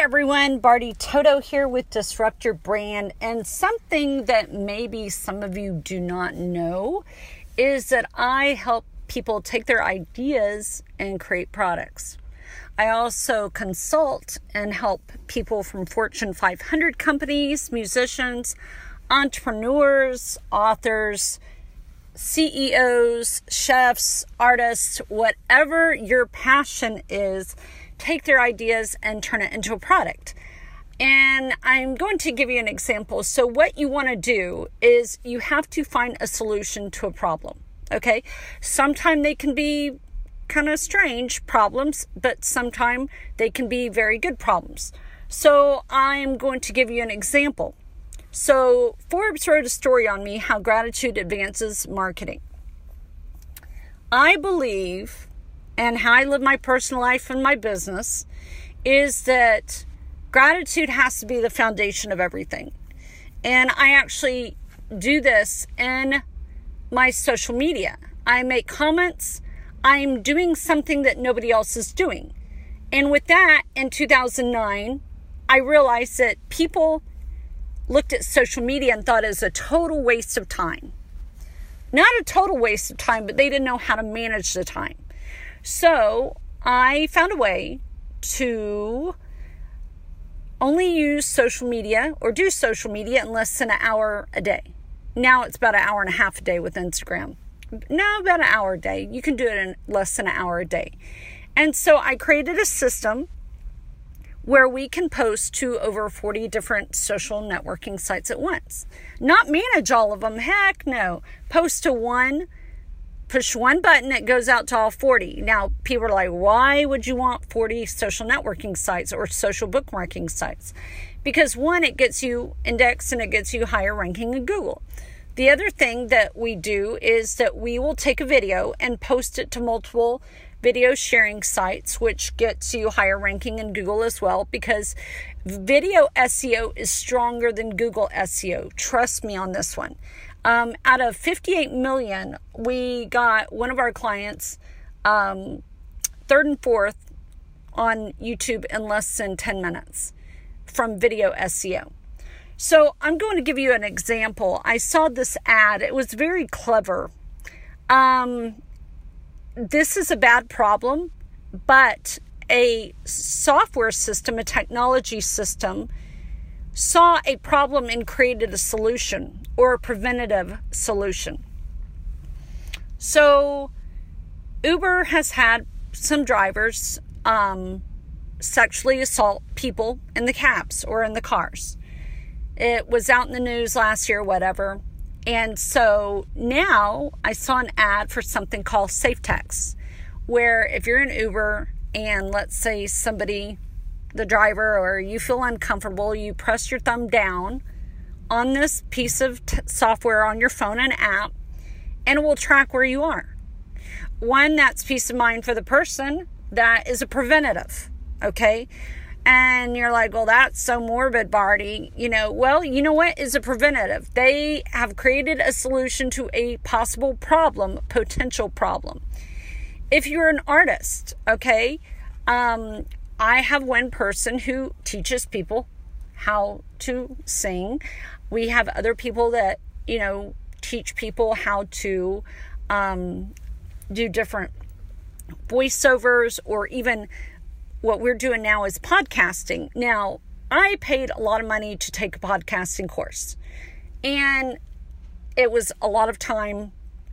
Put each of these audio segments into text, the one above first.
everyone, Bardi Toto here with Disrupt Your Brand. And something that maybe some of you do not know is that I help people take their ideas and create products. I also consult and help people from Fortune 500 companies, musicians, entrepreneurs, authors, CEOs, chefs, artists, whatever your passion is take their ideas and turn it into a product. And I'm going to give you an example. So, what you want to do is you have to find a solution to a problem. Okay. Sometimes they can be kind of strange problems, but sometimes they can be very good problems. So, I'm going to give you an example. So, Forbes wrote a story on me how gratitude advances marketing. I believe and how I live my personal life and my business is that gratitude has to be the foundation of everything. And I actually do this in my social media. I make comments. I'm doing something that nobody else is doing. And with that, in 2009, I realized that people looked at social media and thought it was a total waste of time. Not a total waste of time, but they didn't know how to manage the time. So I found a way to only use social media or do social media in less than an hour a day. Now it's about an hour and a half a day with Instagram. Now about an hour a day. You can do it in less than an hour a day. And so I created a system where we can post to over 40 different social networking sites at once. Not manage all of them. Heck no. Post to one push one button, it goes out to all 40. Now, people are like, why would you want 40 social networking sites or social bookmarking sites? Because one, it gets you indexed and it gets you higher ranking in Google. The other thing that we do is that we will take a video and post it to multiple video sharing sites, which gets you higher ranking in Google as well, because video SEO is stronger than Google SEO. Trust me on this one. Um, out of 58 million, we got one of our clients um, third and fourth on YouTube in less than 10 minutes from video SEO. So I'm going to give you an example. I saw this ad, it was very clever. Um, this is a bad problem, but a software system, a technology system, saw a problem and created a solution or a preventative solution. So, Uber has had some drivers um, sexually assault people in the cabs or in the cars. It was out in the news last year, whatever. And so now I saw an ad for something called SafeText, where if you're in Uber and let's say somebody the driver or you feel uncomfortable, you press your thumb down on this piece of t- software on your phone and app, and it will track where you are. One, that's peace of mind for the person. That is a preventative, okay? And you're like, well, that's so morbid, Bardi. You know, well, you know what is a preventative? They have created a solution to a possible problem, potential problem. If you're an artist, okay, um, I have one person who teaches people how to sing. We have other people that, you know, teach people how to um, do different voiceovers or even what we're doing now is podcasting. Now, I paid a lot of money to take a podcasting course, and it was a lot of time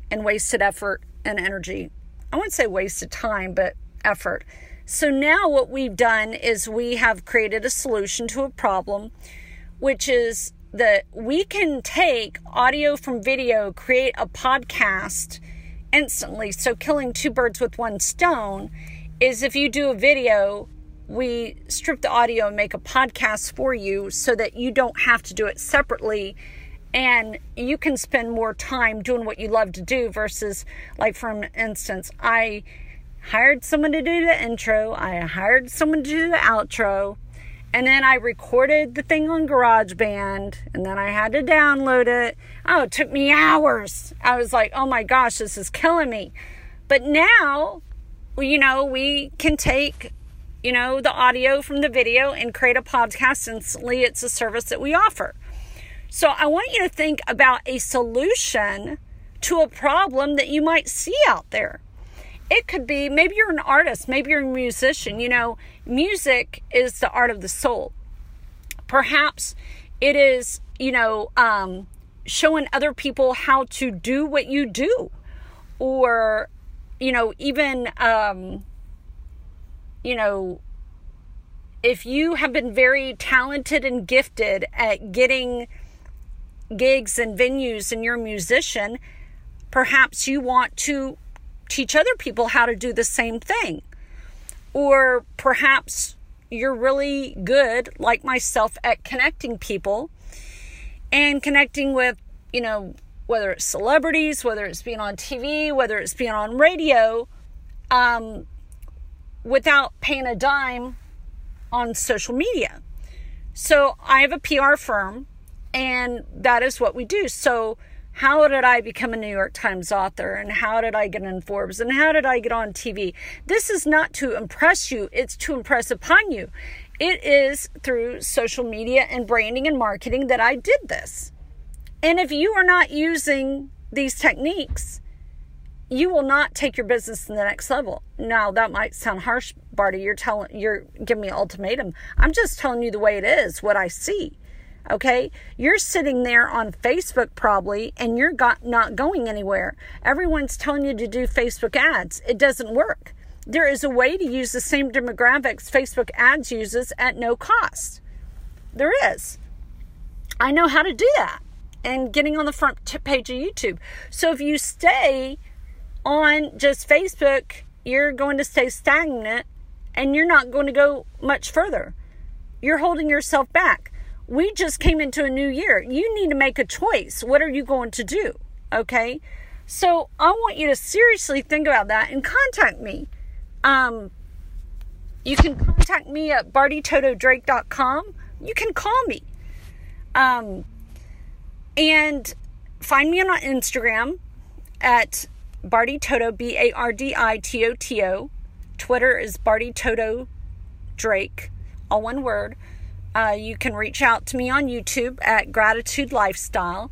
and wasted effort and energy. I wouldn't say wasted time, but effort so now what we've done is we have created a solution to a problem, which is that we can take audio from video, create a podcast instantly. So killing two birds with one stone is if you do a video, we strip the audio and make a podcast for you so that you don't have to do it separately and you can spend more time doing what you love to do versus like for instance i hired someone to do the intro, I hired someone to do the outro, and then I recorded the thing on GarageBand, and then I had to download it. Oh, it took me hours. I was like, oh my gosh, this is killing me. But now, you know, we can take, you know, the audio from the video and create a podcast instantly. It's a service that we offer. So I want you to think about a solution to a problem that you might see out there. It could be maybe you're an artist, maybe you're a musician. You know, music is the art of the soul. Perhaps it is, you know, um, showing other people how to do what you do, or, you know, even, um, you know, if you have been very talented and gifted at getting gigs and venues and you're a musician, perhaps you want to teach other people how to do the same thing. Or perhaps you're really good, like myself, at connecting people and connecting with, you know, whether it's celebrities, whether it's being on TV, whether it's being on radio, um, without paying a dime on social media. So I have a PR firm, and that is what we do. So, how did I become a New York Times author? And how did I get in Forbes? And how did I get on TV? This is not to impress you, it's to impress upon you. It is through social media and branding and marketing that I did this. And if you are not using these techniques, you will not take your business to the next level. Now that might sound harsh, Bardi. You're telling you're giving me an ultimatum. I'm just telling you the way it is, what I see. Okay, you're sitting there on Facebook probably, and you're got, not going anywhere. Everyone's telling you to do Facebook ads. It doesn't work. There is a way to use the same demographics Facebook ads uses at no cost. There is. I know how to do that and getting on the front page of YouTube. So if you stay on just Facebook, you're going to stay stagnant and you're not going to go much further. You're holding yourself back. We just came into a new year. You need to make a choice. What are you going to do? Okay. So I want you to seriously think about that and contact me. Um, you can contact me at barditotodrake.com. You can call me. Um, and find me on Instagram at Bardi Toto, B A R D I T O T O. Twitter is Bardi Toto Drake, all one word. Uh, you can reach out to me on YouTube at Gratitude Lifestyle.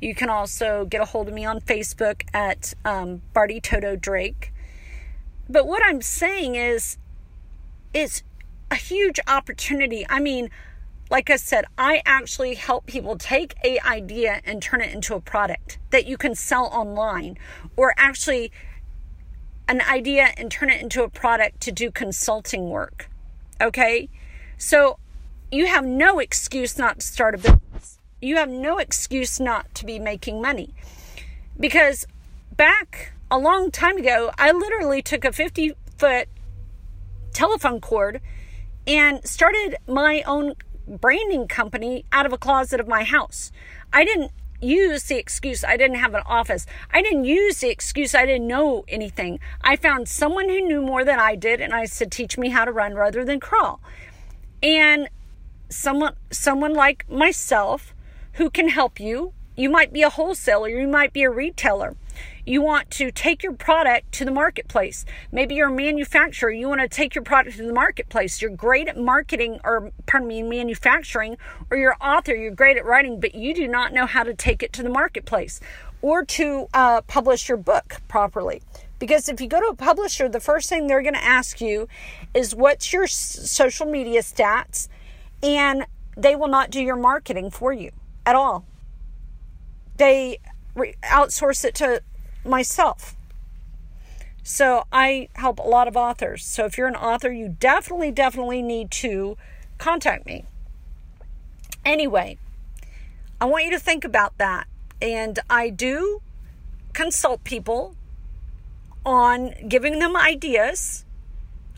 You can also get a hold of me on Facebook at um, Bardi Toto Drake. But what I'm saying is, it's a huge opportunity. I mean, like I said, I actually help people take a idea and turn it into a product that you can sell online or actually an idea and turn it into a product to do consulting work. Okay? So you have no excuse not to start a business. You have no excuse not to be making money. Because back a long time ago, I literally took a 50 foot telephone cord and started my own branding company out of a closet of my house. I didn't use the excuse I didn't have an office. I didn't use the excuse I didn't know anything. I found someone who knew more than I did and I said teach me how to run rather than crawl. And someone someone like myself who can help you. You might be a wholesaler, you might be a retailer you want to take your product to the marketplace. Maybe you're a manufacturer, you want to take your product to the marketplace. You're great at marketing or, pardon me, manufacturing, or you're an author, you're great at writing, but you do not know how to take it to the marketplace or to uh, publish your book properly. Because if you go to a publisher, the first thing they're going to ask you is what's your social media stats, and they will not do your marketing for you at all. They re- outsource it to myself. So I help a lot of authors. So if you're an author, you definitely, definitely need to contact me. Anyway, I want you to think about that. And I do consult people on giving them ideas.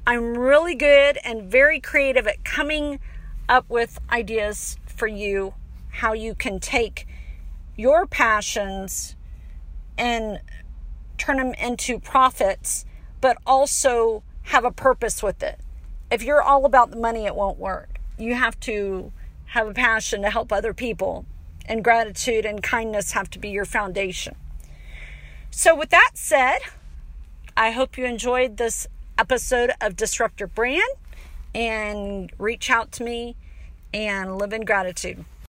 I'm really good and very creative at coming up with ideas for you, how you can take your passions and turn them into profits, but also have a purpose with it. If you're all about the money, it won't work. You have to have a passion to help other people, and gratitude and kindness have to be your foundation. So, with that said, I hope you enjoyed this episode of Disrupt Your Brand. And reach out to me and live in gratitude.